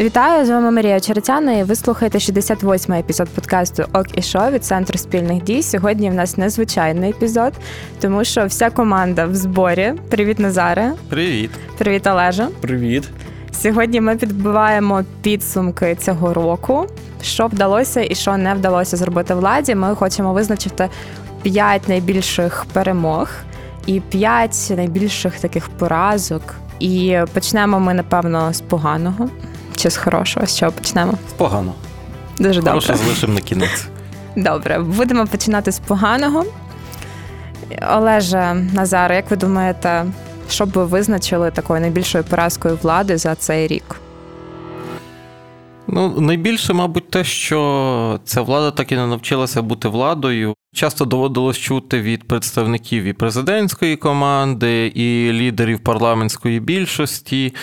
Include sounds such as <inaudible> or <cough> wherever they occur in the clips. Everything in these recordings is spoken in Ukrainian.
Вітаю з вами Марія Черетяна. і Ви слухаєте 68-й епізод подкасту Ок і Шо від центру спільних дій. Сьогодні в нас незвичайний епізод, тому що вся команда в зборі. Привіт, Назаре. Привіт, привіт, Олежа. Привіт. Сьогодні ми підбиваємо підсумки цього року. Що вдалося і що не вдалося зробити владі. Ми хочемо визначити п'ять найбільших перемог і п'ять найбільших таких поразок. І почнемо ми, напевно, з поганого. Чи з хорошого? З чого почнемо? Погано. Дуже добре. Хороше залишимо на кінець. Добре, будемо починати з поганого. Олеже Назар, як ви думаєте, що б ви визначили такою найбільшою поразкою влади за цей рік? Ну, найбільше, мабуть, те, що ця влада так і не навчилася бути владою. Часто доводилось чути від представників і президентської команди, і лідерів парламентської більшості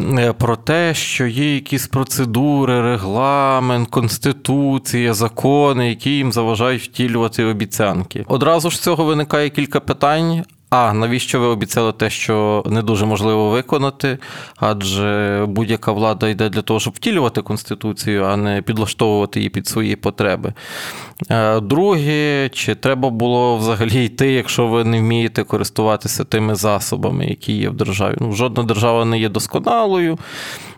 е, про те, що є якісь процедури, регламент, конституція, закони, які їм заважають втілювати обіцянки. Одразу ж з цього виникає кілька питань. А навіщо ви обіцяли те, що не дуже можливо виконати? Адже будь-яка влада йде для того, щоб втілювати конституцію, а не підлаштовувати її під свої потреби. Е, друге, чи треба було взагалі йти, якщо ви не вмієте користуватися тими засобами, які є в державі? Ну, Жодна держава не є досконалою,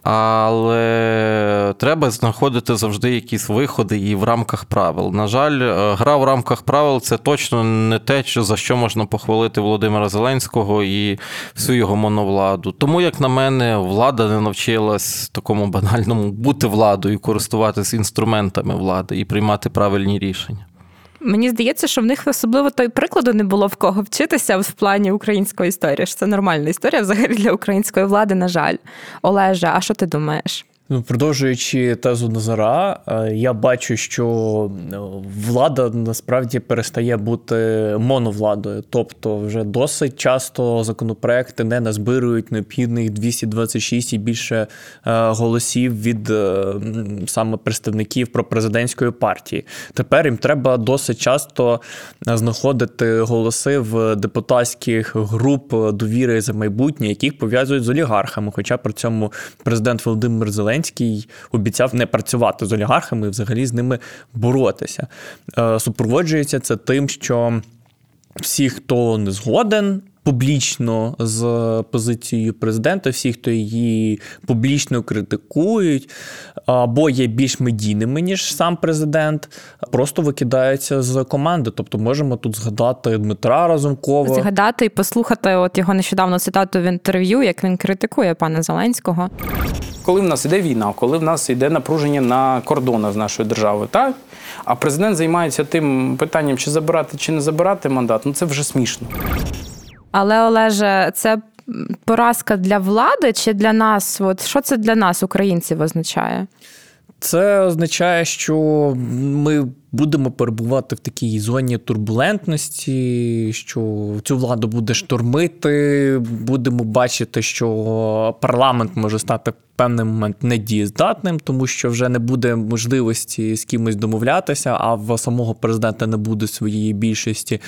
але треба знаходити завжди якісь виходи і в рамках правил. На жаль, е, гра в рамках правил це точно не те, за що можна похвалити Володимира Зеленського і всю його моновладу. Тому, як на мене, влада не навчилась такому банальному бути владою, користуватися інструментами влади і приймати правильні рішення. Мені здається, що в них особливо той прикладу не було в кого вчитися в плані української історії. Це нормальна історія взагалі для української влади, на жаль. Олеже, а що ти думаєш? Ну, продовжуючи тезу Назара, е, я бачу, що е, влада насправді перестає бути моновладою. Тобто, вже досить часто законопроекти не назбирують необхідних 226 і більше е, голосів від саме представників пропрезидентської партії. Тепер їм треба досить часто знаходити голоси в депутатських груп довіри за майбутнє, яких пов'язують з олігархами. Хоча при цьому президент Володимир Зеленський Зеленський обіцяв не працювати з олігархами і взагалі з ними боротися. Е, супроводжується це тим, що всі, хто не згоден. Публічно з позицією президента, всі, хто її публічно критикують, або є більш медійними, ніж сам президент, просто викидаються з команди. Тобто, можемо тут згадати Дмитра Разумкова. Згадати і послухати от його нещодавно цитату в інтерв'ю, як він критикує пана Зеленського коли в нас іде війна, коли в нас йде напруження на кордонах з нашою державою, так? А президент займається тим питанням, чи забирати, чи не забирати мандат, ну це вже смішно. Але Олеже, це поразка для влади чи для нас? От що це для нас, українців, означає? Це означає, що ми будемо перебувати в такій зоні турбулентності, що цю владу буде штормити. Будемо бачити, що парламент може стати в певний момент недієздатним, тому що вже не буде можливості з кимось домовлятися, а в самого президента не буде своєї більшості.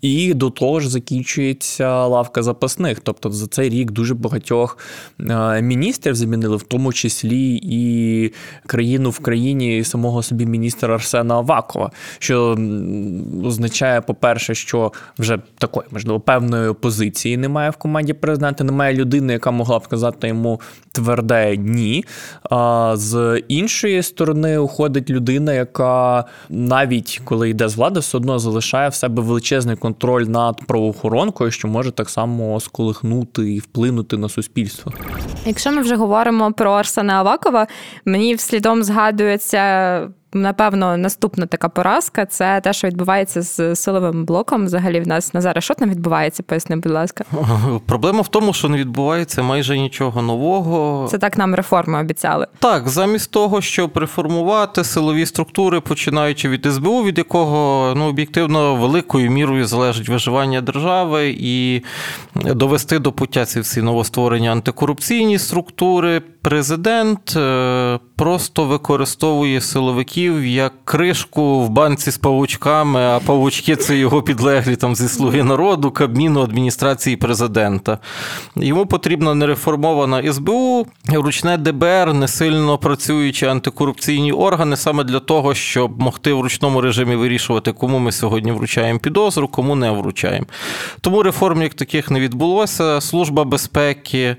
І до того ж закінчується лавка запасних. Тобто за цей рік дуже багатьох е, міністрів замінили, в тому числі і країну в країні самого собі міністра Арсена Аваку. Авакова, що означає, по-перше, що вже такої, можливо, певної позиції немає в команді президента, немає людини, яка могла б сказати йому тверде ні. А з іншої сторони, уходить людина, яка навіть коли йде з влади, все одно залишає в себе величезний контроль над правоохоронкою, що може так само сколихнути і вплинути на суспільство. Якщо ми вже говоримо про Арсена Авакова, мені вслідом згадується Напевно, наступна така поразка це те, що відбувається з силовим блоком. Взагалі в нас на зараз що там відбувається? Поясни, будь ласка. <laughs> Проблема в тому, що не відбувається майже нічого нового. Це так нам реформи обіцяли. Так, замість того, щоб реформувати силові структури, починаючи від СБУ, від якого ну об'єктивно великою мірою залежить виживання держави, і довести до пуття ці всі новостворені антикорупційні структури. Президент е, просто використовує силовиків як кришку в банці з павучками, а павучки це його підлеглі там зі слуги народу, Кабміну, адміністрації президента. Йому потрібна нереформована СБУ, ручне ДБР, не сильно працюючі антикорупційні органи, саме для того, щоб могти в ручному режимі вирішувати, кому ми сьогодні вручаємо підозру, кому не вручаємо. Тому реформ як таких не відбулося. Служба безпеки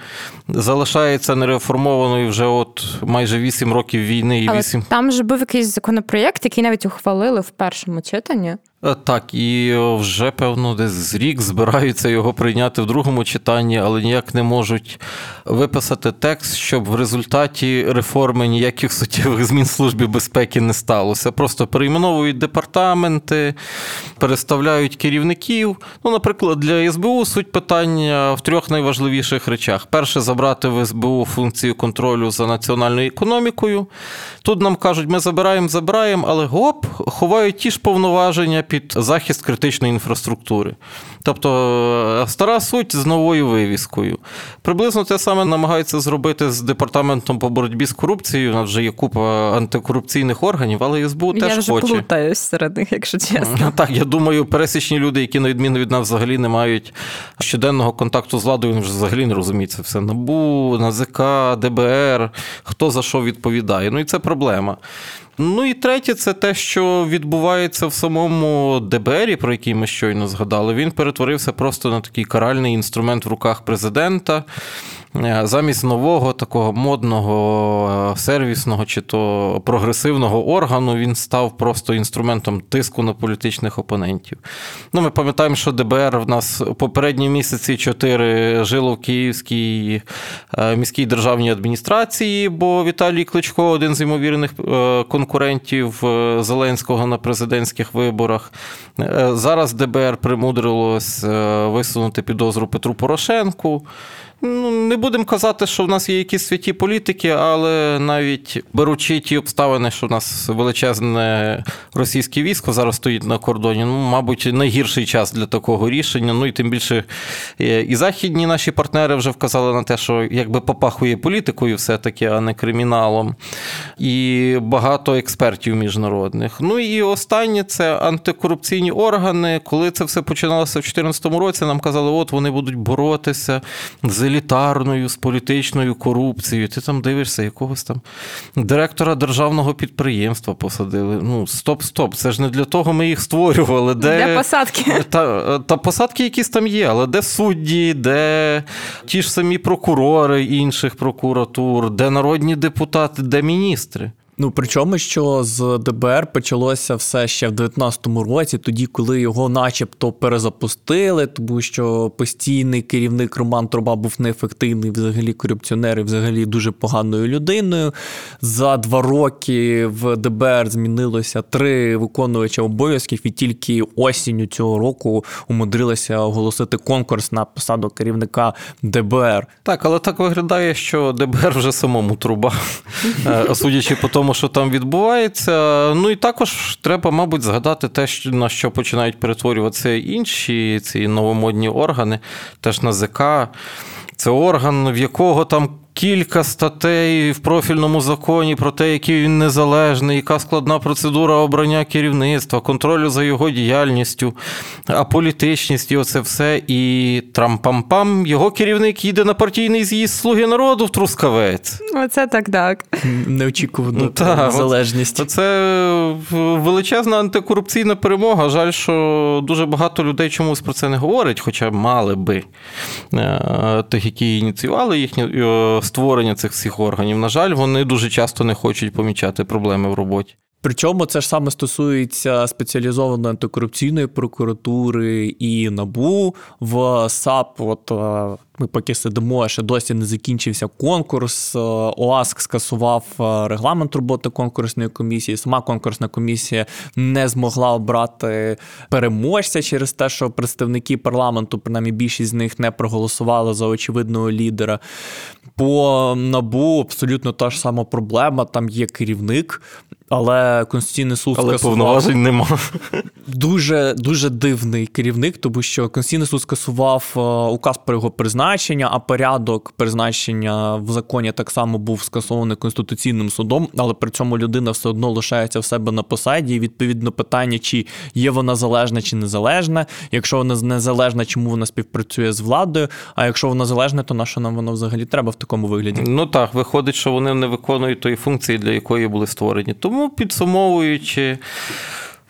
залишається нереформованою вже от майже 8 років війни і Але Там же був якийсь законопроєкт, який навіть ухвалили в першому читанні. Е, Так, і вже, певно, десь рік збираються його прийняти в другому читанні, але ніяк не можуть виписати текст, щоб в результаті реформи ніяких <laughs> суттєвих змін службі безпеки не сталося. Просто перейменовують департаменти, переставляють керівників. Ну, наприклад, для СБУ суть питання в трьох найважливіших речах: перше, забрати в СБУ функцію контролю за національною економікою. Тут нам кажуть, ми забираємо, забираємо, але гоп, ховають ті ж повноваження під захист критичної інфраструктури. Тобто стара суть з новою вивіскою. Приблизно те саме намагаються зробити з департаментом по боротьбі з корупцією. У нас вже є купа антикорупційних органів, але СБУ теж Я вже хоче. плутаюсь серед них, якщо чесно. Так, я думаю, пересічні люди, які на відміну від нас взагалі не мають щоденного контакту з владою, вони вже взагалі не розуміють це все. НАБУ, НАЗК, ДБР, хто за що відповідає. Ну і це проблема. Ну і третє, це те, що відбувається в самому ДБРі, про який ми щойно згадали. Він перетворився просто на такий каральний інструмент в руках президента. Е, Замість нового такого модного, е, сервісного чи то прогресивного органу він став просто інструментом тиску на політичних опонентів. Ну, Ми пам'ятаємо, що ДБР в нас попередні місяці чотири жило в Київській е, міській державній адміністрації, бо Віталій Кличко, один з ймовірних конкурентів Зеленського на президентських виборах. Зараз ДБР примудрилось висунути підозру Петру Порошенку. Ну, не будемо казати, що в нас є якісь святі політики, але навіть беручи ті обставини, що в нас величезне російське військо зараз стоїть на кордоні, ну, мабуть, найгірший час для такого рішення. Ну і тим більше і західні наші партнери вже вказали на те, що якби попахує політикою, все-таки, а не криміналом. І багато експертів міжнародних. Ну і останнє це антикорупційні органи. Коли це все починалося в 2014 році, нам казали, от вони будуть боротися з елітарною, з політичною корупцією. Ти там дивишся, якогось там директора державного підприємства посадили. Ну, стоп, стоп. Це ж не для того ми їх створювали. Де, Для посадки. Та, та посадки якісь там є, але де судді, де ті ж самі прокурори інших прокуратур, де народні депутати, де міністри. Ну, причому, що з ДБР почалося все ще в 19-му році, тоді, коли його начебто перезапустили, тому що постійний керівник Роман Труба був неефективний, взагалі корупціонер і взагалі дуже поганою людиною. За два роки в ДБР змінилося три виконувача обов'язків, і тільки осінню цього року умудрилися оголосити конкурс на посаду керівника ДБР. Так, але так виглядає, що ДБР вже самому труба, <laughs> е, судячи по тому, що там відбувається. Ну і також треба, мабуть, згадати те, на що починають перетворюватися інші ці новомодні органи, теж НАЗК. Це орган, в якого там кілька статей в профільному законі про те, який він незалежний, яка складна процедура обрання керівництва, контролю за його діяльністю, аполітичність і оце все. І трампам-пам, його керівник їде на партійний з'їзд Слуги народу в Трускавець. Оце так так. Неочікувану Ну, та, залежність. Це величезна антикорупційна перемога. Жаль, що дуже багато людей чомусь про це не говорять, хоча мали би е, тих, які ініціювали їхнє е, створення цих всіх органів. На жаль, вони дуже часто не хочуть помічати проблеми в роботі. Причому це ж саме стосується спеціалізованої антикорупційної прокуратури і НАБУ в САП. От е, ми поки сидимо, ще досі не закінчився конкурс. Е, ОАСК скасував е, регламент роботи конкурсної комісії. Сама конкурсна комісія не змогла обрати переможця через те, що представники парламенту, принаймні більшість з них не проголосували за очевидного лідера. По набу абсолютно та ж сама проблема. Там є керівник. Але Конституційний суд Але скасував повноважень нема. дуже дуже дивний керівник, тому що Конституційний суд скасував е, указ про його призначення, а порядок призначення в законі так само був скасований конституційним судом, але при цьому людина все одно лишається в себе на посаді. І відповідно питання, чи є вона залежна чи незалежна. Якщо вона незалежна, чому вона співпрацює з владою? А якщо вона залежна, то на що нам воно взагалі треба в такому вигляді? Ну так, виходить, що вони не виконують тої функції, для якої були створені. Тому підсумовуючи.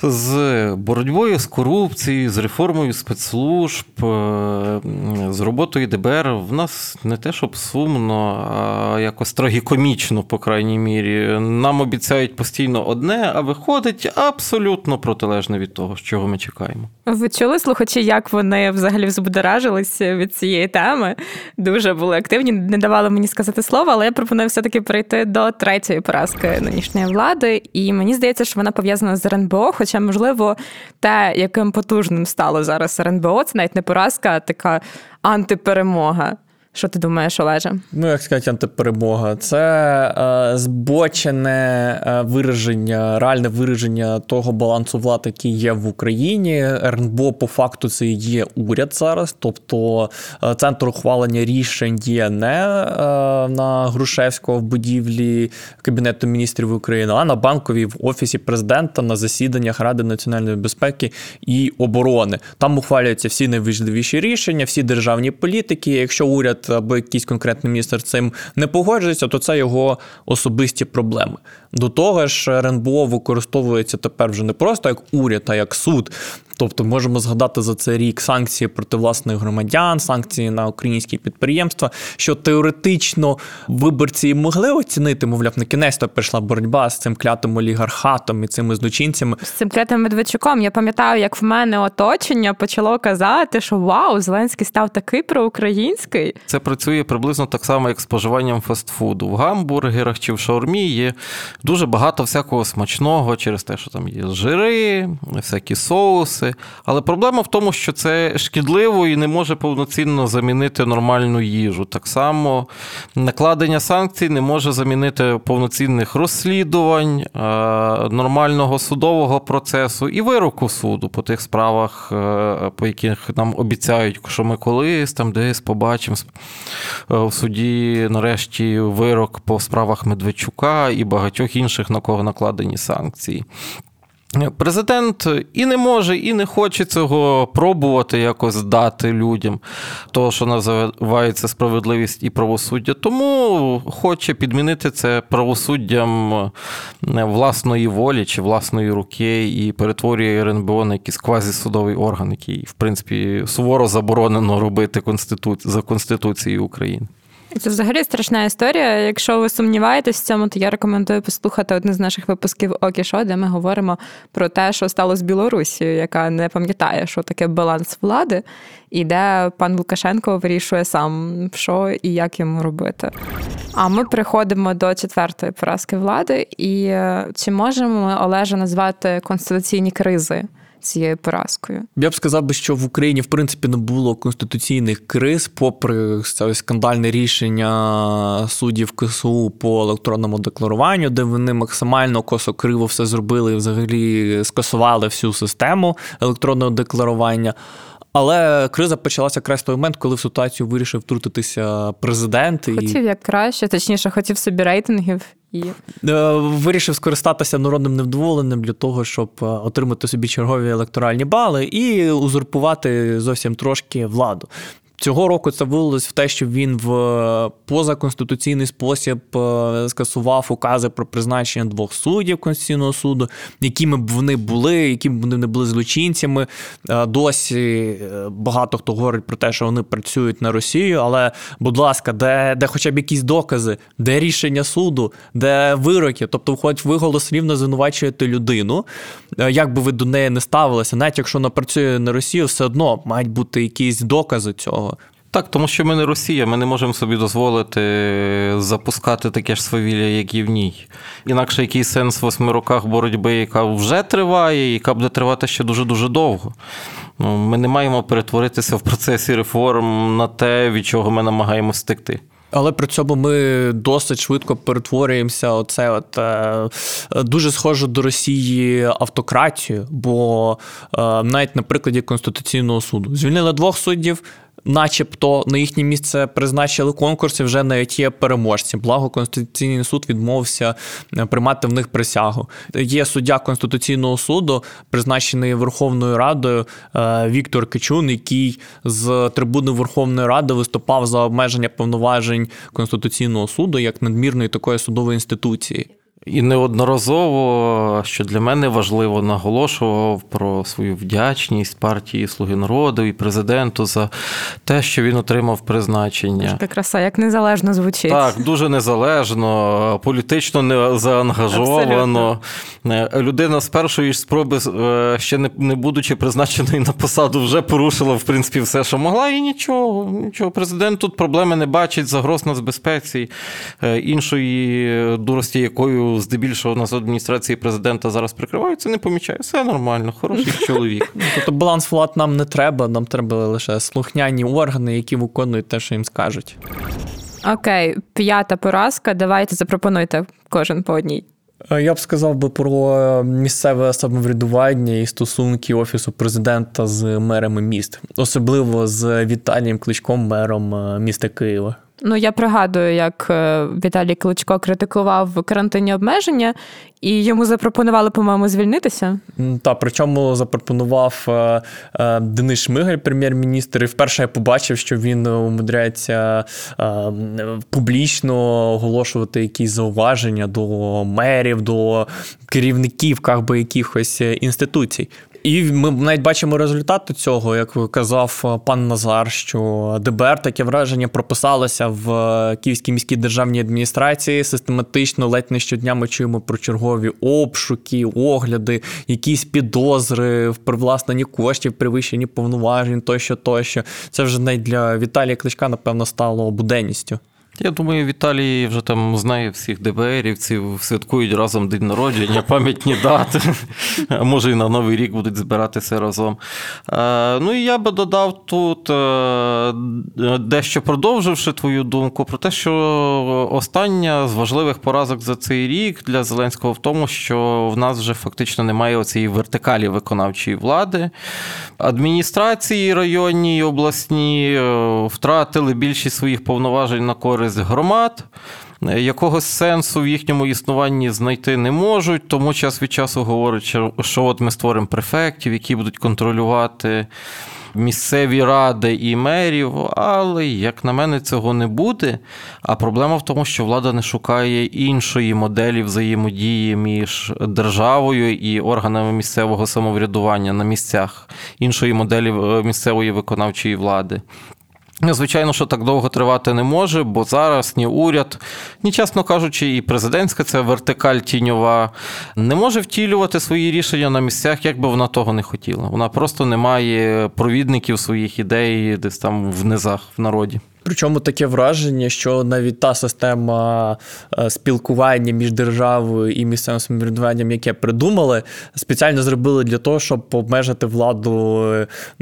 З боротьбою з корупцією, з реформою спецслужб, е, з роботою ДБР в нас не те, щоб сумно, а якось трагікомічно, по крайній мірі. Нам обіцяють постійно одне, а виходить абсолютно протилежне від того, чого ми чекаємо. Ви чули слухачі, як вони взагалі взбудоражилися від цієї теми? Дуже були активні, не давали мені сказати слово, але я пропоную все-таки перейти до третьої поразки нинішньої влади. І мені здається, що вона пов'язана з РНБО. Хоча, можливо, те, яким потужним стало зараз РНБО, це навіть не поразка, а така антиперемога. Що ти думаєш, Олеже? Ну, як сказати, антиперемога. Це е, збочене е, вираження, реальне вираження того балансу влад, який є в Україні. РНБО по факту це є уряд зараз. Тобто е, центр ухвалення рішень є не е, на Грушевського в будівлі Кабінету міністрів України, а на банковій в офісі президента на засіданнях Ради національної безпеки і оборони. Там ухвалюються всі найважливіші рішення, всі державні політики. Якщо уряд або якийсь конкретний міністр цим не погоджується, то це його особисті проблеми. До того ж, РНБО використовується тепер вже не просто як уряд, а як суд. Тобто можемо згадати за цей рік санкції проти власних громадян, санкції на українські підприємства, що теоретично виборці могли оцінити, мовляв, на кінець то прийшла боротьба з цим клятим олігархатом і цими злочинцями. З цим клятим Медведчуком я пам'ятаю, як в мене оточення почало казати, що вау, Зеленський став такий проукраїнський. Це працює приблизно так само, як споживанням фастфуду. В гамбургерах чи в шаурмі є дуже багато всякого смачного через те, що там є жири, всякі соуси. Але проблема в тому, що це шкідливо і не може повноцінно замінити нормальну їжу. Так само накладення санкцій не може замінити повноцінних розслідувань, е, нормального судового процесу і вироку суду по тих справах, е, по яких нам обіцяють, що ми колись там десь побачимо е, в суді, нарешті, вирок по справах Медведчука і багатьох інших, на кого накладені санкції. Президент і не може, і не хоче цього пробувати якось дати людям, того, що називається справедливість і правосуддя. Тому хоче підмінити це правосуддям е, власної волі чи власної руки і перетворює РНБО на якийсь квазісудовий орган, який, в принципі, суворо заборонено робити за Конституцією України. Це взагалі страшна історія. Якщо ви сумніваєтесь в цьому, то я рекомендую послухати один з наших випусків Окішо, де ми говоримо про те, що стало з Білорусією, яка не пам'ятає, що таке баланс влади, і де пан Лукашенко вирішує сам, що і як йому робити. А ми приходимо до четвертої поразки влади, і е, чи можемо ми Олежа назвати конституційні кризи? Цією поразкою. Я б сказав би, що в Україні в принципі не було конституційних криз, попри це скандальне рішення суддів КСУ по електронному декларуванню, де вони максимально косокриво все зробили і взагалі скасували всю систему електронного декларування. Але криза почалася якраз в той момент, коли в ситуацію вирішив втрутитися президент. Хотів і... як краще, точніше, хотів собі рейтингів і е, вирішив скористатися народним невдоволенням для того, щоб е, отримати собі чергові електоральні бали і узурпувати зовсім трошки владу. Цього року це вилилось в те, що він в е, позаконституційний спосіб е, скасував укази про призначення двох суддів Конституційного суду, якими б вони були, якими б вони не були злочинцями. Е, досі багато хто говорить про те, що вони працюють на Росію. Але, будь ласка, де де хоча б якісь докази, де рішення суду, де вироки, тобто, хоч ви голослівно звинувачуєте людину, як би ви до неї не ставилися, навіть якщо вона працює на Росію, все одно мають бути якісь докази цього. Так, тому що ми не Росія, ми не можемо собі дозволити запускати таке ж свавілля, як і в ній. Інакше який сенс в восьми роках боротьби, яка вже триває, яка буде тривати ще дуже-дуже довго. Ну, Ми не маємо перетворитися в процесі реформ на те, від чого ми намагаємося стекти. Але при цьому ми досить швидко перетворюємося. Оце от е, дуже схоже до Росії автократію, бо е, навіть на прикладі Конституційного суду звільнили двох суддів начебто на їхнє місце призначили конкурси, вже навіть є переможці. Благо Конституційний суд відмовився е, приймати в них присягу. Є суддя Конституційного суду, призначений Верховною Радою е, Віктор Кичун, який з трибуни Верховної Ради виступав за обмеження повноважень Конституційного суду як надмірної такої судової інституції. І неодноразово, що для мене важливо, наголошував про свою вдячність партії Слуги народу і президенту за те, що він отримав призначення. Така краса, як незалежно звучить. Так, дуже незалежно, політично не заангажовано. Абсолютно. Людина з першої спроби, е, ще не не будучи призначеною на посаду, вже порушила в принципі все, що могла, і нічого. нічого. Президент тут проблеми не бачить, загроз нацбезпеці, е, іншої дурості, якою здебільшого нас адміністрації президента зараз прикриваються, не помічає. Все нормально, хороший <laughs> чоловік. Тобто баланс влад нам не треба, нам треба лише слухняні органи, які виконують те, що їм скажуть. Окей, п'ята поразка. Давайте запропонуйте кожен по одній. Е, я б сказав би про місцеве самоврядування і стосунки офісу президента з мерами міст, особливо з Віталієм Кличком, мером е, міста Києва. Ну, я пригадую, як е, Віталій Кличко критикував карантинні обмеження, і йому запропонували, по-моєму, звільнитися. Та причому запропонував е, е, Денис Шмигаль, прем'єр-міністр. І вперше я побачив, що він умудряється публічно оголошувати якісь зауваження до мерів, до керівників как би, якихось інституцій. І ми навіть бачимо результати цього, як казав е, пан Назар, що ДБР таке враження прописалося в е, Київській міській державній адміністрації. Систематично ледь не щодня ми чуємо про чергові обшуки, огляди, якісь підозри в привласненні коштів, привищенні повноважень, тощо, тощо. Це вже навіть для Віталія Кличка, напевно, стало буденністю. Я думаю, Віталій вже там знає всіх ДБРівців, святкують разом день народження, <laughs> пам'ятні дати. Може і на Новий рік будуть збиратися разом. Ну і я би додав тут, е, дещо продовживши твою думку, про те, що остання з важливих поразок за цей рік для Зеленського в тому, що в нас вже фактично немає оцієї вертикалі виконавчої влади. Адміністрації районні і обласні е, втратили більшість своїх повноважень на користь користь громад. Якогось сенсу в їхньому існуванні знайти не можуть, тому час від часу говорять, що от ми створимо префектів, які будуть контролювати місцеві ради і мерів. Але, як на мене, цього не буде. А проблема в тому, що влада не шукає іншої моделі взаємодії між державою і органами місцевого самоврядування на місцях, іншої моделі е, місцевої виконавчої влади. Звичайно, що так довго тривати не може, бо зараз ні уряд, ні, чесно кажучи, і президентська ця вертикаль тіньова не може втілювати свої рішення на місцях, як би вона того не хотіла. Вона просто не має провідників своїх ідей десь там в низах в народі. Причому таке враження, що навіть та система е, спілкування між державою і місцевим самоврядуванням, яке придумали, спеціально зробили для того, щоб обмежити владу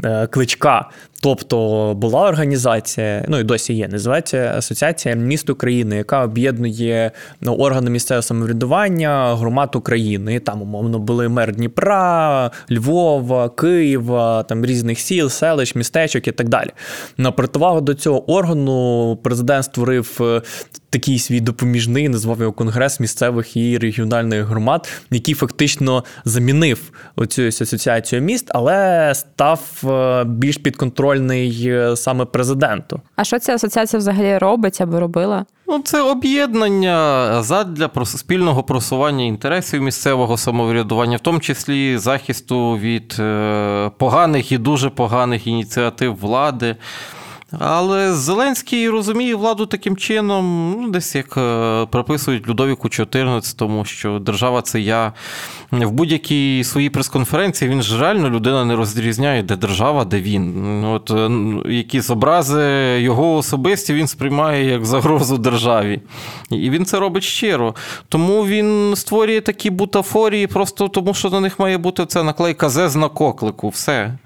е, кличка. Тобто була організація, ну і досі є, називається Асоціація міст України, яка об'єднує ну, органи місцевого самоврядування громад України. Там, умовно, були мер Дніпра, Львова, Києва, там різних сіл, селищ, містечок і так далі. На противагу до цього органу президент створив е, такий свій допоміжний, назвав його Конгрес місцевих і регіональних громад, який фактично замінив оцю асоціацію міст, але став е, більш підконтрольний е, саме президенту. А що ця асоціація взагалі робить або робила? Ну, це об'єднання задля спільного просування інтересів місцевого самоврядування, в тому числі захисту від е, поганих і дуже поганих ініціатив влади. Але Зеленський розуміє владу таким чином, ну, десь як е, прописують Людовіку 14, тому що держава це я. В будь-якій своїй прес-конференції він ж реально людина не розрізняє, де держава, де він. От е, Якісь образи його особисті він сприймає як загрозу державі. І він це робить щиро. Тому він створює такі бутафорії, просто тому що на них має бути це наклейка ЗЕЗ на коклику. Все.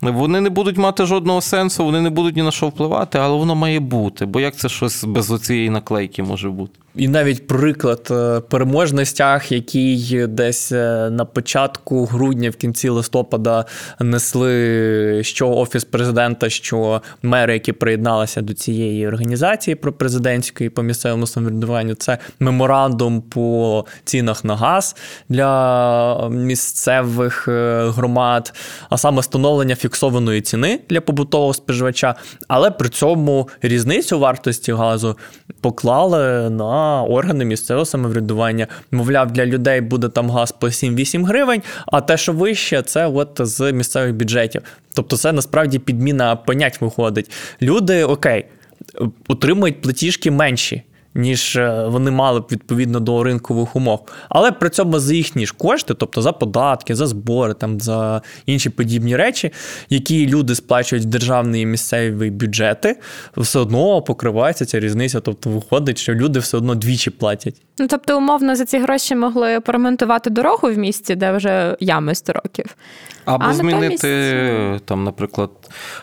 Вони не будуть мати жодного сенсу, вони не будуть ні на що впливати, але воно має бути. Бо як це щось без оцієї наклейки може бути? І навіть приклад е, переможний стяг, який десь е, на початку грудня, в кінці листопада несли що офіс президента, що мери, які приєдналися до цієї організації про президентської по місцевому самоврядуванню, це меморандум по цінах на газ для місцевих е, громад, а саме встановлення фіксованої ціни для побутового споживача, але при цьому різницю вартості газу поклали на органи місцевого самоврядування. Мовляв, для людей буде там газ по 7-8 гривень, а те, що вище, це от з місцевих бюджетів. Тобто, це насправді підміна понять виходить. Люди окей, отримують платіжки менші ніж е, вони мали б відповідно до ринкових умов. Але при цьому за їхні ж кошти, тобто за податки, за збори, там за інші подібні речі, які люди сплачують в державний і місцеві бюджети, все одно покривається ця різниця. Тобто виходить, що люди все одно двічі платять. Ну тобто, умовно, за ці гроші могли поремонтувати дорогу в місті, де вже ями 100 років. Або а змінити, натомість... там, наприклад,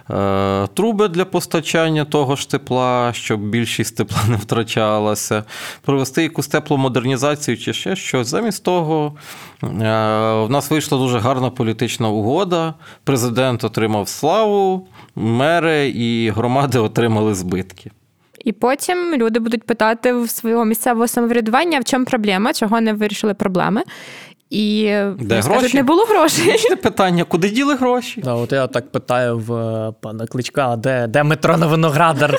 е, труби для постачання того ж тепла, щоб більшість тепла <laughs> не втрачалася, провести якусь теплу модернізацію чи ще щось. Замість того, е, в нас вийшла дуже гарна політична угода. Президент отримав славу, мери і громади отримали збитки. І потім люди будуть питати в свого місцевого самоврядування, в чому проблема, чого не вирішили проблеми. І Де скажуть, гроші? не було грошей. Вічне питання, куди діли гроші? Да, От я так питаю в е, пана Кличка, де де метро на виноградар?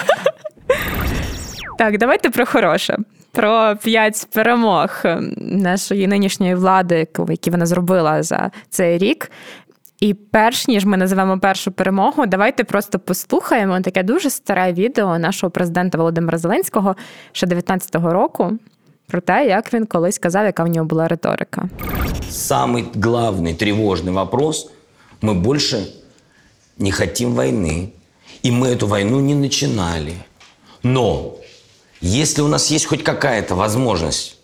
Так, давайте про хороше. Про п'ять перемог нашої нинішньої влади, які вона зробила за цей рік. І перш ніж ми називемо першу перемогу, давайте просто послухаємо таке дуже старе відео нашого президента Володимира Зеленського ще 19-го року про те, як він колись казав, яка в нього була риторика. Самый главный тревожный вопрос: мы больше не хотим войны. И мы эту войну не начинали. Но если у нас есть хоть какая-то возможность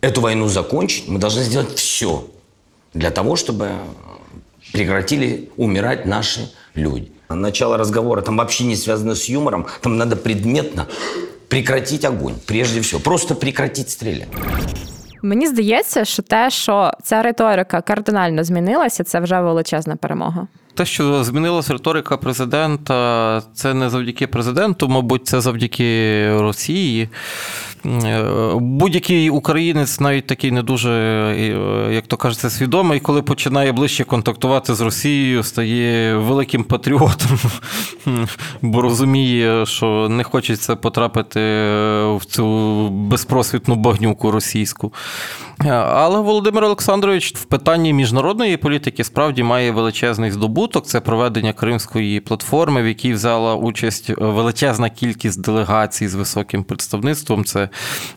эту войну закончить, мы должны сделать все для того, чтобы прекратили умирать наши люди. Начало разговора там вообще не связано с юмором, там надо предметно прекратить огонь, прежде всього. Просто прекратить стріляти. Мені здається, що те, що ця риторика кардинально змінилася, це вже величезна перемога. Те, що змінилася риторика президента, це не завдяки президенту, мабуть, це завдяки Росії. Е, будь-який українець, навіть такий не дуже, е, як то кажеться, свідомий, коли починає ближче контактувати з Росією, стає великим патріотом, <laughs> бо розуміє, що не хочеться потрапити в цю безпросвітну багнюку російську. Е, але Володимир Олександрович в питанні міжнародної політики справді має величезний здобуток. Це проведення Кримської платформи, в якій взяла участь величезна кількість делегацій з високим представництвом. Це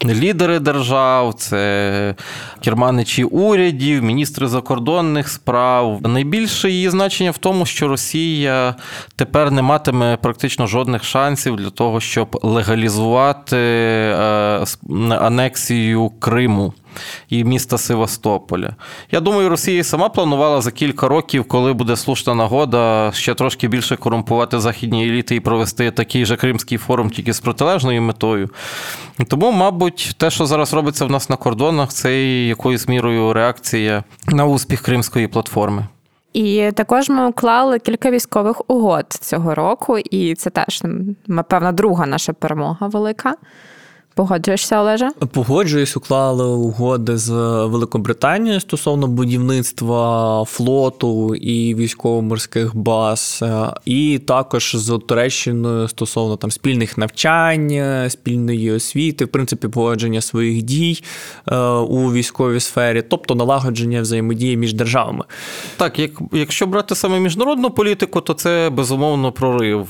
лідери держав, це керманичі урядів, міністри закордонних справ. Найбільше її значення в тому, що Росія тепер не матиме практично жодних шансів для того, щоб легалізувати е, анексію Криму і міста Севастополя. Я думаю, Росія сама планувала за кілька років, коли буде слушна нагода, ще трошки більше корумпувати західні еліти і провести такий же Кримський форум тільки з протилежною метою. Тому, мабуть, те, що зараз робиться в нас на кордонах, це якоюсь мірою реакція на успіх Кримської платформи. І також ми уклали кілька військових угод цього року, і це теж, напевно, друга наша перемога велика. Погоджуєшся, Олеже? Погоджуюсь, уклали угоди з Великобританією стосовно будівництва флоту і військово-морських баз, е, і також з Туреччиною стосовно там спільних навчань, спільної освіти, в принципі, погодження своїх дій е, у військовій сфері, тобто налагодження взаємодії між державами. Так, як якщо брати саме міжнародну політику, то це безумовно прорив.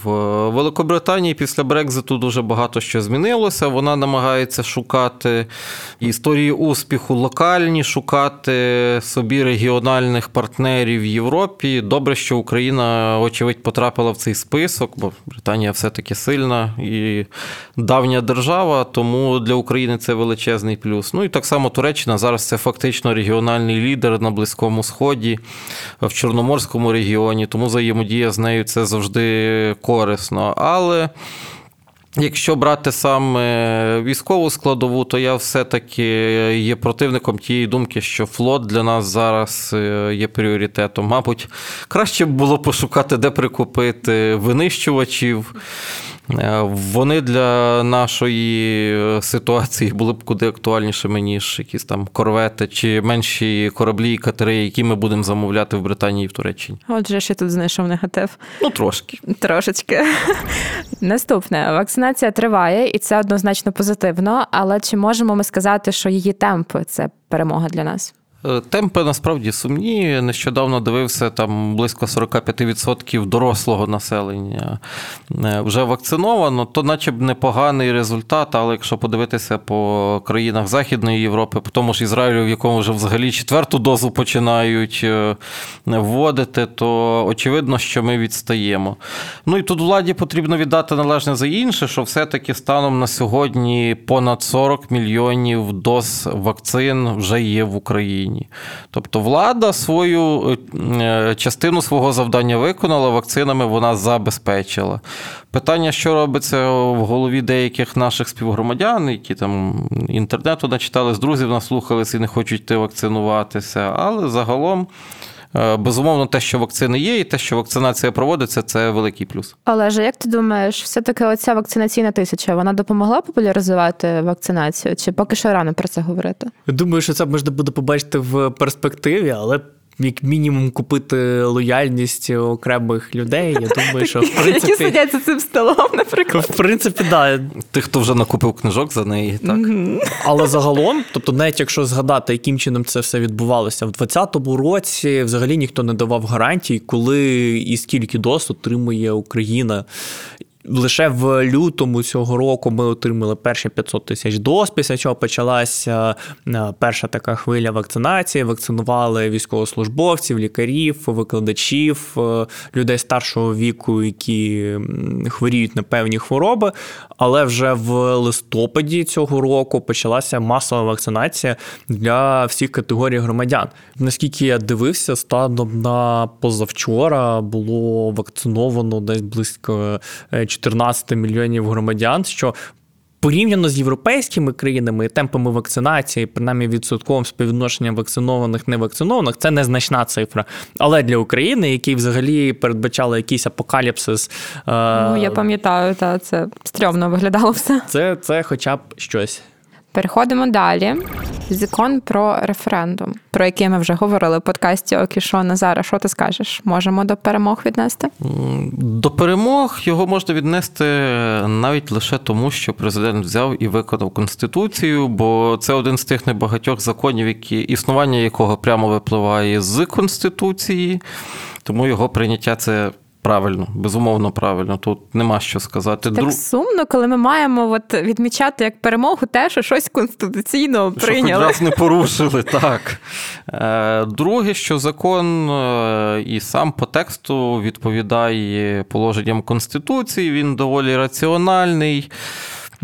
Великобританії після Брекзиту дуже багато що змінилося. Вона намагається намагається шукати історії успіху локальні, шукати собі регіональних партнерів в Європі. Добре, що Україна, очевидь, потрапила в цей список, бо Британія все-таки сильна і давня держава, тому для України це величезний плюс. Ну і так само Туреччина зараз це фактично регіональний лідер на Близькому Сході, в Чорноморському регіоні, тому взаємодія з нею це завжди корисно. Але. Якщо брати саме військову складову, то я все-таки є противником тієї думки, що флот для нас зараз е, є пріоритетом. Мабуть, краще б було пошукати, де прикупити винищувачів. Е, вони для нашої е, ситуації були б куди актуальнішими, ніж якісь там корвети чи менші кораблі і катери, які ми будемо замовляти в Британії і в Туреччині. Отже, ще тут знайшов негатив. Ну, трошки. Трошечки. Наступне вакцинація триває, і це однозначно позитивно. Але чи можемо ми сказати, що її темпи це перемога для нас? Е, темпи насправді сумні. Нещодавно дивився там близько 45% дорослого населення е, вже вакциновано, то наче б непоганий результат. Але якщо подивитися по країнах Західної Європи, по тому ж Ізраїлю, в якому вже взагалі четверту дозу починають е, вводити, то очевидно, що ми відстаємо. Ну і тут владі потрібно віддати належне за інше, що все-таки станом на сьогодні понад 40 мільйонів доз вакцин вже є в Україні. Україні. Тобто влада свою е, частину свого завдання виконала, вакцинами вона забезпечила. Питання, що робиться в голові деяких наших співгромадян, які там інтернету начитали, з друзів наслухалися і не хочуть йти вакцинуватися, але загалом. Е, безумовно, те, що вакцини є, і те, що вакцинація проводиться, це великий плюс. Але ж як ти думаєш, все-таки оця вакцинаційна тисяча вона допомогла популяризувати вакцинацію? Чи поки що рано про це говорити? Думаю, що це можна буде побачити в перспективі, але як мінімум купити лояльність окремих людей. Я думаю, що в принципі... Які сидять за цим столом, наприклад. В принципі, да. Тих, хто вже накупив книжок за неї, так. Але загалом, тобто, навіть якщо згадати, яким чином це все відбувалося, в 2020 році взагалі ніхто не давав гарантій, коли і скільки доз отримує Україна. Лише в лютому цього року ми отримали перші 500 тисяч доз, після чого почалася е, перша така хвиля вакцинації. Вакцинували військовослужбовців, лікарів, викладачів, е, людей старшого віку, які хворіють на певні хвороби. Але вже в листопаді цього року почалася масова вакцинація для всіх категорій громадян. Наскільки я дивився, станом на позавчора було вакциновано десь близько е, 14 мільйонів громадян, що порівняно з європейськими країнами темпами вакцинації, принаймні відсотковим співвідношенням вакцинованих невакцинованих, це незначна цифра. Але для України, які взагалі передбачали якийсь апокаліпсис, е, ну я пам'ятаю, та це стрьомно виглядало все. Це, Це, хоча б щось. Переходимо далі. Закон про референдум, про який ми вже говорили в подкасті Окішо Назара. Що ти скажеш? Можемо до перемог віднести? До перемог його можна віднести навіть лише тому, що президент взяв і виконав конституцію, бо це один з тих небагатьох законів, які існування якого прямо випливає з конституції, тому його прийняття це Правильно, безумовно, правильно. Тут нема що сказати. Так Дру... сумно, коли ми маємо от відмічати як перемогу те, що щось конституційно прийняли. Що хоч раз не порушили, так. Е, друге, що закон е, і сам по тексту відповідає положенням Конституції, він доволі раціональний.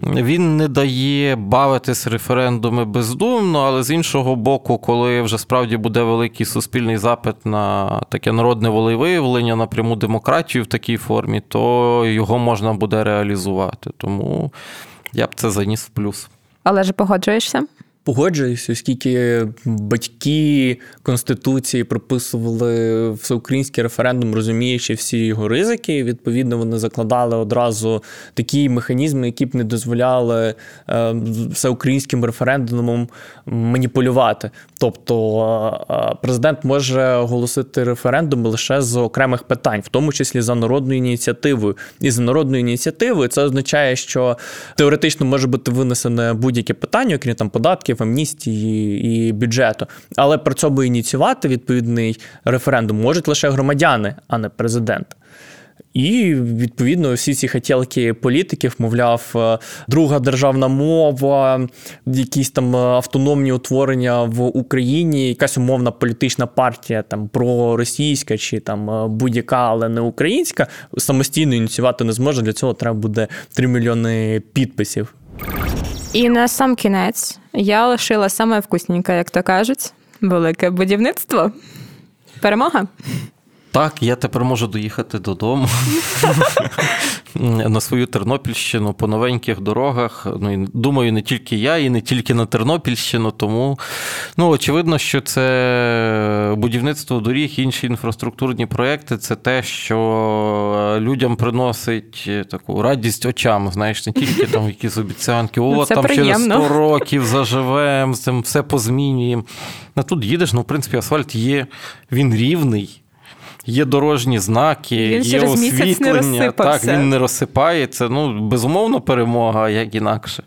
Він не дає бавитись референдуми бездумно, але з іншого боку, коли вже справді буде великий суспільний запит на таке народне волевиявлення, на пряму демократію в такій формі, то його можна буде реалізувати. Тому я б це заніс в плюс. Але ж погоджуєшся? Погоджуюся, оскільки батьки Конституції прописували всеукраїнський референдум, розуміючи всі його ризики. Відповідно, вони закладали одразу такі механізми, які б не дозволяли е, всеукраїнським референдумом маніпулювати. Тобто е, президент може оголосити референдум лише з окремих питань, в тому числі за народною ініціативою. І за народною ініціативою це означає, що теоретично може бути винесене будь-яке питання, окрім там податків податків, амністії і бюджету. Але при цьому ініціювати відповідний референдум можуть лише громадяни, а не президент. І відповідно всі ці хотілки політиків, мовляв, е, друга державна мова, якісь там автономні утворення в Україні, якась умовна політична партія, там проросійська чи там будь-яка, але не українська, самостійно ініціювати не зможе. Для цього треба буде 3 мільйони підписів. І на сам кінець я лишила саме вкусненьке, як то кажуть, велике будівництво. Перемога. Так, я тепер можу доїхати додому <laughs> на свою Тернопільщину по новеньких дорогах. Ну, і, Думаю, не тільки я, і не тільки на Тернопільщину. Тому ну, очевидно, що це будівництво доріг, інші інфраструктурні проекти це те, що людям приносить таку радість очам. Знаєш, не тільки там <laughs> якісь обіцянки, о, це там приємно. через 100 років заживемо, з цим все позмінюємо. А тут їдеш, ну, в принципі, асфальт є, він рівний. Є дорожні знаки, він є освітлення. Не так, він не розсипається. Ну, безумовно, перемога, як інакше.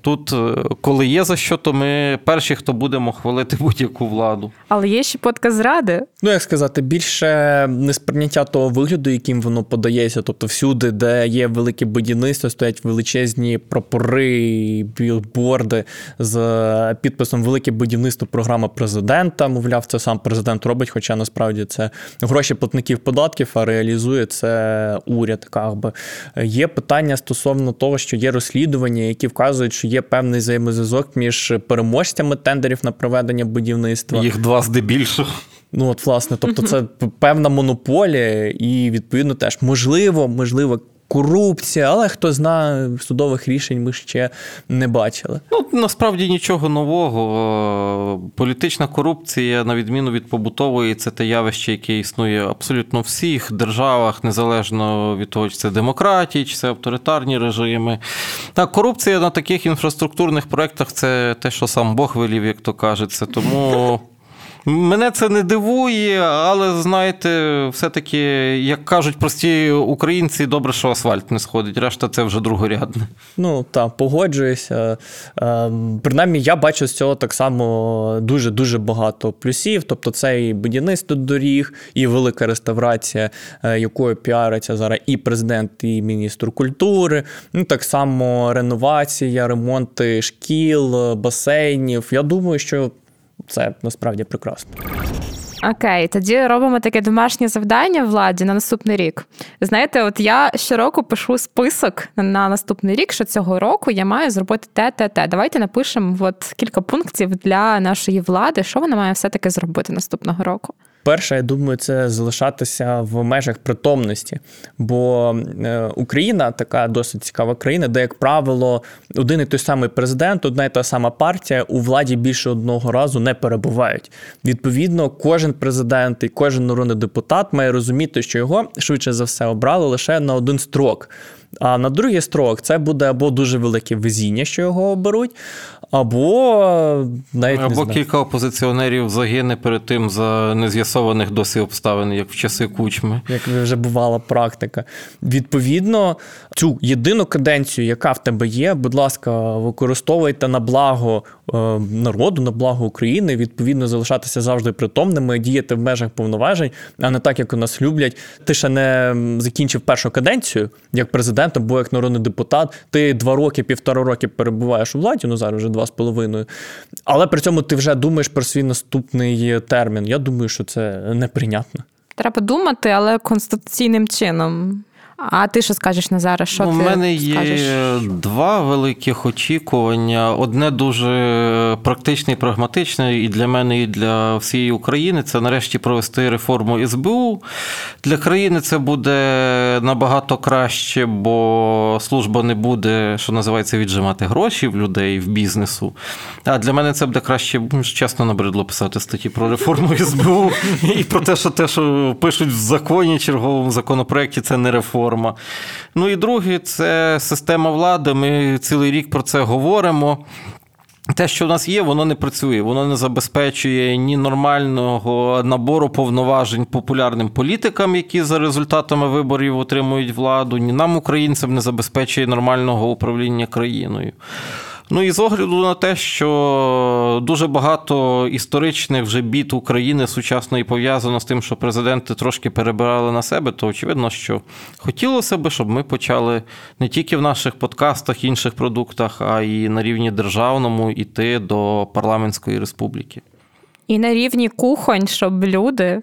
Тут, е, коли є за що, то ми перші, хто будемо хвалити будь-яку владу. Але є ще подка зради. Ну, як сказати, більше несприйняття того вигляду, яким воно подається. Тобто, всюди, де є велике будівництво, стоять величезні прапори, білборди з підписом Велике будівництво програма президента. Мовляв, це сам президент робить, хоча насправді це гроші платників податків, а реалізує це уряд. Як би. Є питання стосовно того, що є розслідування, які вказують, що є певний взаємозв'язок між переможцями тендерів на проведення будівництва. Їх два здебільшого. Ну, от, власне, тобто, <laughs> це певна монополія, і відповідно теж можливо, можливо. Корупція, але хто знає, судових рішень ми ще не бачили. Ну насправді нічого нового. Політична корупція, на відміну від побутової, це те явище, яке існує абсолютно в всіх державах, незалежно від того, чи це демократії, чи це авторитарні режими. Так, корупція на таких інфраструктурних проєктах це те, що сам Бог велів, як то кажеться. Тому. Мене це не дивує, але знаєте, все-таки, як кажуть прості українці, добре, що асфальт не сходить, решта це вже другорядне. Ну так, погоджуюся. Ем, принаймні, я бачу з цього так само дуже-дуже багато плюсів. Тобто, це і будівництво доріг, і велика реставрація, е, якою піариться зараз і президент, і міністр культури. Ну так само реновація, ремонти шкіл, басейнів. Я думаю, що це насправді прекрасно. Окей, тоді робимо таке домашнє завдання владі на наступний рік. Знаєте, от я щороку пишу список на наступний рік, що цього року я маю зробити те, те, те. Давайте напишемо от кілька пунктів для нашої влади, що вона має все-таки зробити наступного року. Перше, я думаю, це залишатися в межах притомності. Бо е, Україна така досить цікава країна, де, як правило, один і той самий президент, одна і та сама партія у владі більше одного разу не перебувають. Відповідно, кожен президент і кожен народний депутат має розуміти, що його швидше за все обрали лише на один строк. А на другий строк це буде або дуже велике везіння, що його оберуть, або навіть або не кілька опозиціонерів загине перед тим за нез'ясованих досі обставин, як в часи кучми. Як вже бувала практика. Відповідно, цю єдину каденцію, яка в тебе є, будь ласка, використовуйте на благо е, народу, на благо України, відповідно, залишатися завжди притомними, діяти в межах повноважень, а не так, як у нас люблять. Ти ще не закінчив першу каденцію як президент або як народний депутат. Ти два роки, півтора роки перебуваєш у владі, ну зараз вже два з половиною. Але при цьому ти вже думаєш про свій наступний термін. Я думаю, що це неприйнятно. Треба думати, але конституційним чином. А ти що скажеш Назаре? Що У ти мене скажеш? є два великих очікування. Одне дуже практичне і прагматичне, і для мене, і для всієї України. Це нарешті провести реформу СБУ. Для країни це буде набагато краще, бо служба не буде, що називається, віджимати гроші в людей в бізнесу. А для мене це буде краще, чесно набридло писати статті про реформу СБУ і про те, що те, що пишуть в законі черговому законопроекті, це не реформа форма. Ну і друге, це система влади. Ми цілий рік про це говоримо. Те, що в нас є, воно не працює, воно не забезпечує ні нормального набору повноважень популярним політикам, які за результатами виборів отримують владу, ні нам, українцям, не забезпечує нормального управління країною. Ну і з огляду на те, що дуже багато історичних вже бід України сучасної пов'язано з тим, що президенти трошки перебирали на себе, то очевидно, що хотілося б, щоб ми почали не тільки в наших подкастах, інших продуктах, а й на рівні державному йти до парламентської республіки. І на рівні кухонь, щоб люди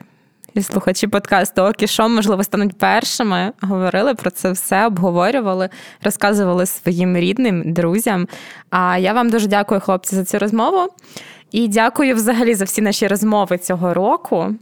і слухачі подкасту «Окі що, можливо, стануть першими. Говорили про це все, обговорювали, розказували своїм рідним, друзям. А я вам дуже дякую, хлопці, за цю розмову. І дякую взагалі за всі наші розмови цього року.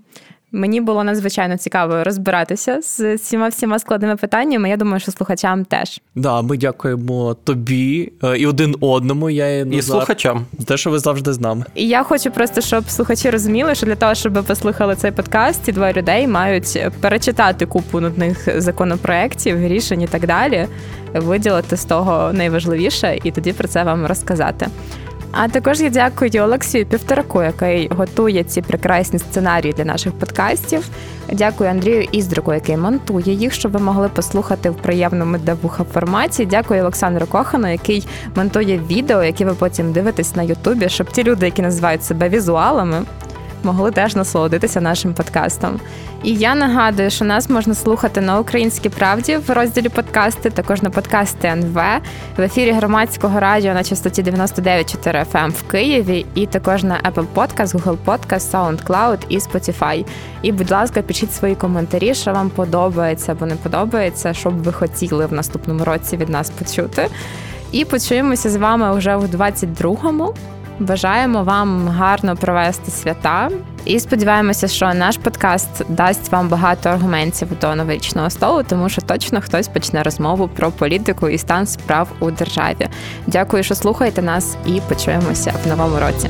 Мені було надзвичайно цікаво розбиратися з цими всіма складними питаннями. Я думаю, що слухачам теж. Да, ми дякуємо тобі е, і один одному. Я і, і слухачам за те, що ви завжди з нами. І я хочу просто, щоб слухачі розуміли, що для того, щоб послухали цей подкаст, ці двоє людей мають перечитати купу нудних законопроєктів, рішень і так далі, виділити з того найважливіше, і тоді про це вам розказати. А також я дякую Олексію Півтораку, який готує ці прекрасні сценарії для наших подкастів. Дякую Андрію Іздрику, який монтує їх, щоб ви могли послухати в приємному для вуха форматі. Дякую Олександру Кохану, який монтує відео, які ви потім дивитесь на Ютубі, щоб ті люди, які називають себе візуалами могли теж насолодитися нашим подкастом. І я нагадую, що нас можна слухати на українській правді в розділі подкасти, також на подкасти НВ, в ефірі громадського радіо на частоті 99,4 FM в Києві, і також на Apple Podcast, Google Podcast, SoundCloud і Spotify. І, будь ласка, пишіть свої коментарі, що вам подобається або не подобається, що б ви хотіли в наступному році від нас почути. І почуємося з вами вже у 22-му. Бажаємо вам гарно провести свята і сподіваємося, що наш подкаст дасть вам багато аргументів до новорічного столу, тому що точно хтось почне розмову про політику і стан справ у державі. Дякую, що слухаєте нас, і почуємося в новому році.